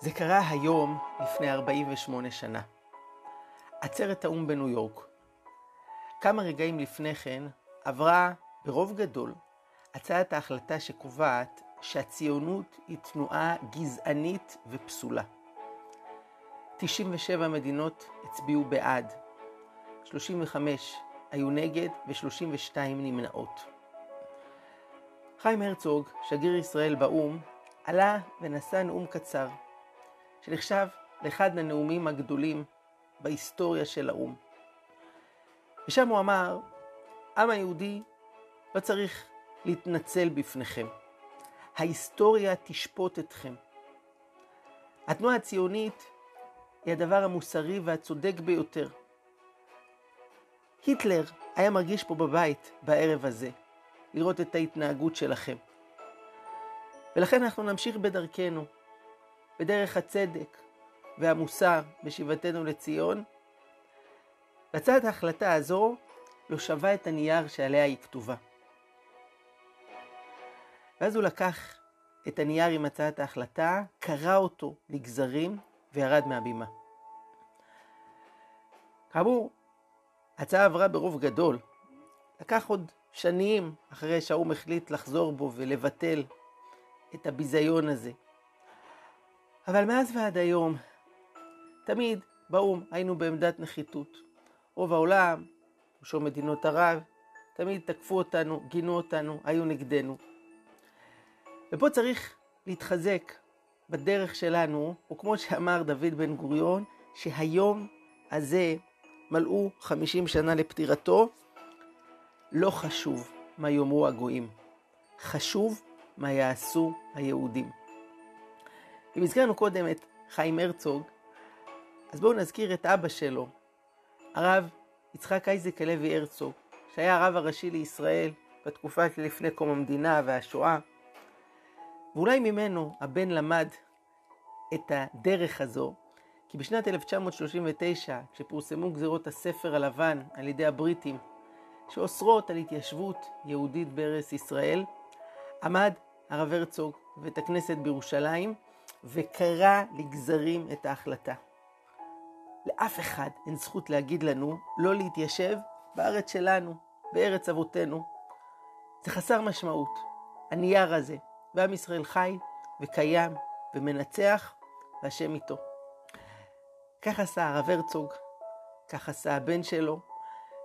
זה קרה היום לפני 48 שנה. עצרת האו"ם בניו יורק. כמה רגעים לפני כן עברה ברוב גדול הצעת ההחלטה שקובעת שהציונות היא תנועה גזענית ופסולה. 97 מדינות הצביעו בעד, 35 היו נגד ו-32 נמנעות. חיים הרצוג, שגריר ישראל באו"ם, עלה ונשא נאום קצר, שנחשב לאחד הנאומים הגדולים בהיסטוריה של האו"ם. ושם הוא אמר, העם היהודי לא צריך להתנצל בפניכם. ההיסטוריה תשפוט אתכם. התנועה הציונית היא הדבר המוסרי והצודק ביותר. היטלר היה מרגיש פה בבית בערב הזה, לראות את ההתנהגות שלכם. ולכן אנחנו נמשיך בדרכנו, בדרך הצדק והמוסר בשיבתנו לציון. והצעת ההחלטה הזו לא שווה את הנייר שעליה היא כתובה. ואז הוא לקח את הנייר עם הצעת ההחלטה, קרע אותו לגזרים וירד מהבימה. כאמור, ההצעה עברה ברוב גדול. לקח עוד שנים אחרי שהאו"ם החליט לחזור בו ולבטל את הביזיון הזה. אבל מאז ועד היום, תמיד באו"ם היינו בעמדת נחיתות. רוב העולם, ראשו מדינות ערב, תמיד תקפו אותנו, גינו אותנו, היו נגדנו. ופה צריך להתחזק בדרך שלנו, וכמו שאמר דוד בן גוריון, שהיום הזה מלאו 50 שנה לפטירתו, לא חשוב מה יאמרו הגויים, חשוב מה יעשו היהודים. אם הזכרנו קודם את חיים הרצוג, אז בואו נזכיר את אבא שלו, הרב יצחק אייזק הלוי הרצוג, שהיה הרב הראשי לישראל בתקופה שלפני קום המדינה והשואה. ואולי ממנו הבן למד את הדרך הזו, כי בשנת 1939, כשפורסמו גזירות הספר הלבן על ידי הבריטים, שאוסרות על התיישבות יהודית בארץ ישראל, עמד הרב הרצוג בבית הכנסת בירושלים וקרא לגזרים את ההחלטה. לאף אחד אין זכות להגיד לנו לא להתיישב בארץ שלנו, בארץ אבותינו. זה חסר משמעות, הנייר הזה, ועם ישראל חי וקיים ומנצח, והשם איתו. כך עשה הרב הרצוג, כך עשה הבן שלו,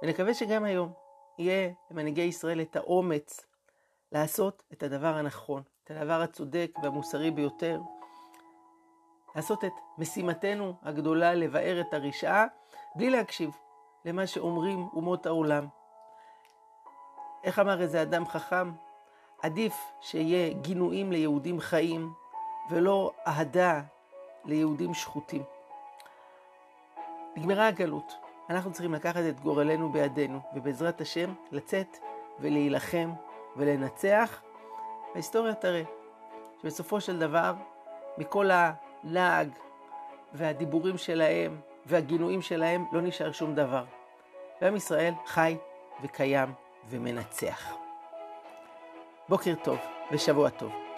ונקווה שגם היום יהיה למנהיגי ישראל את האומץ לעשות את הדבר הנכון, את הדבר הצודק והמוסרי ביותר, לעשות את משימתנו הגדולה לבאר את הרשעה, בלי להקשיב למה שאומרים אומות העולם. איך אמר איזה אדם חכם? עדיף שיהיה גינויים ליהודים חיים ולא אהדה ליהודים שחוטים. נגמרה הגלות, אנחנו צריכים לקחת את גורלנו בידינו, ובעזרת השם לצאת ולהילחם ולנצח. ההיסטוריה תראה שבסופו של דבר, מכל הלעג והדיבורים שלהם והגינויים שלהם לא נשאר שום דבר. ועם ישראל חי וקיים ומנצח. בוקר טוב ושבוע טוב.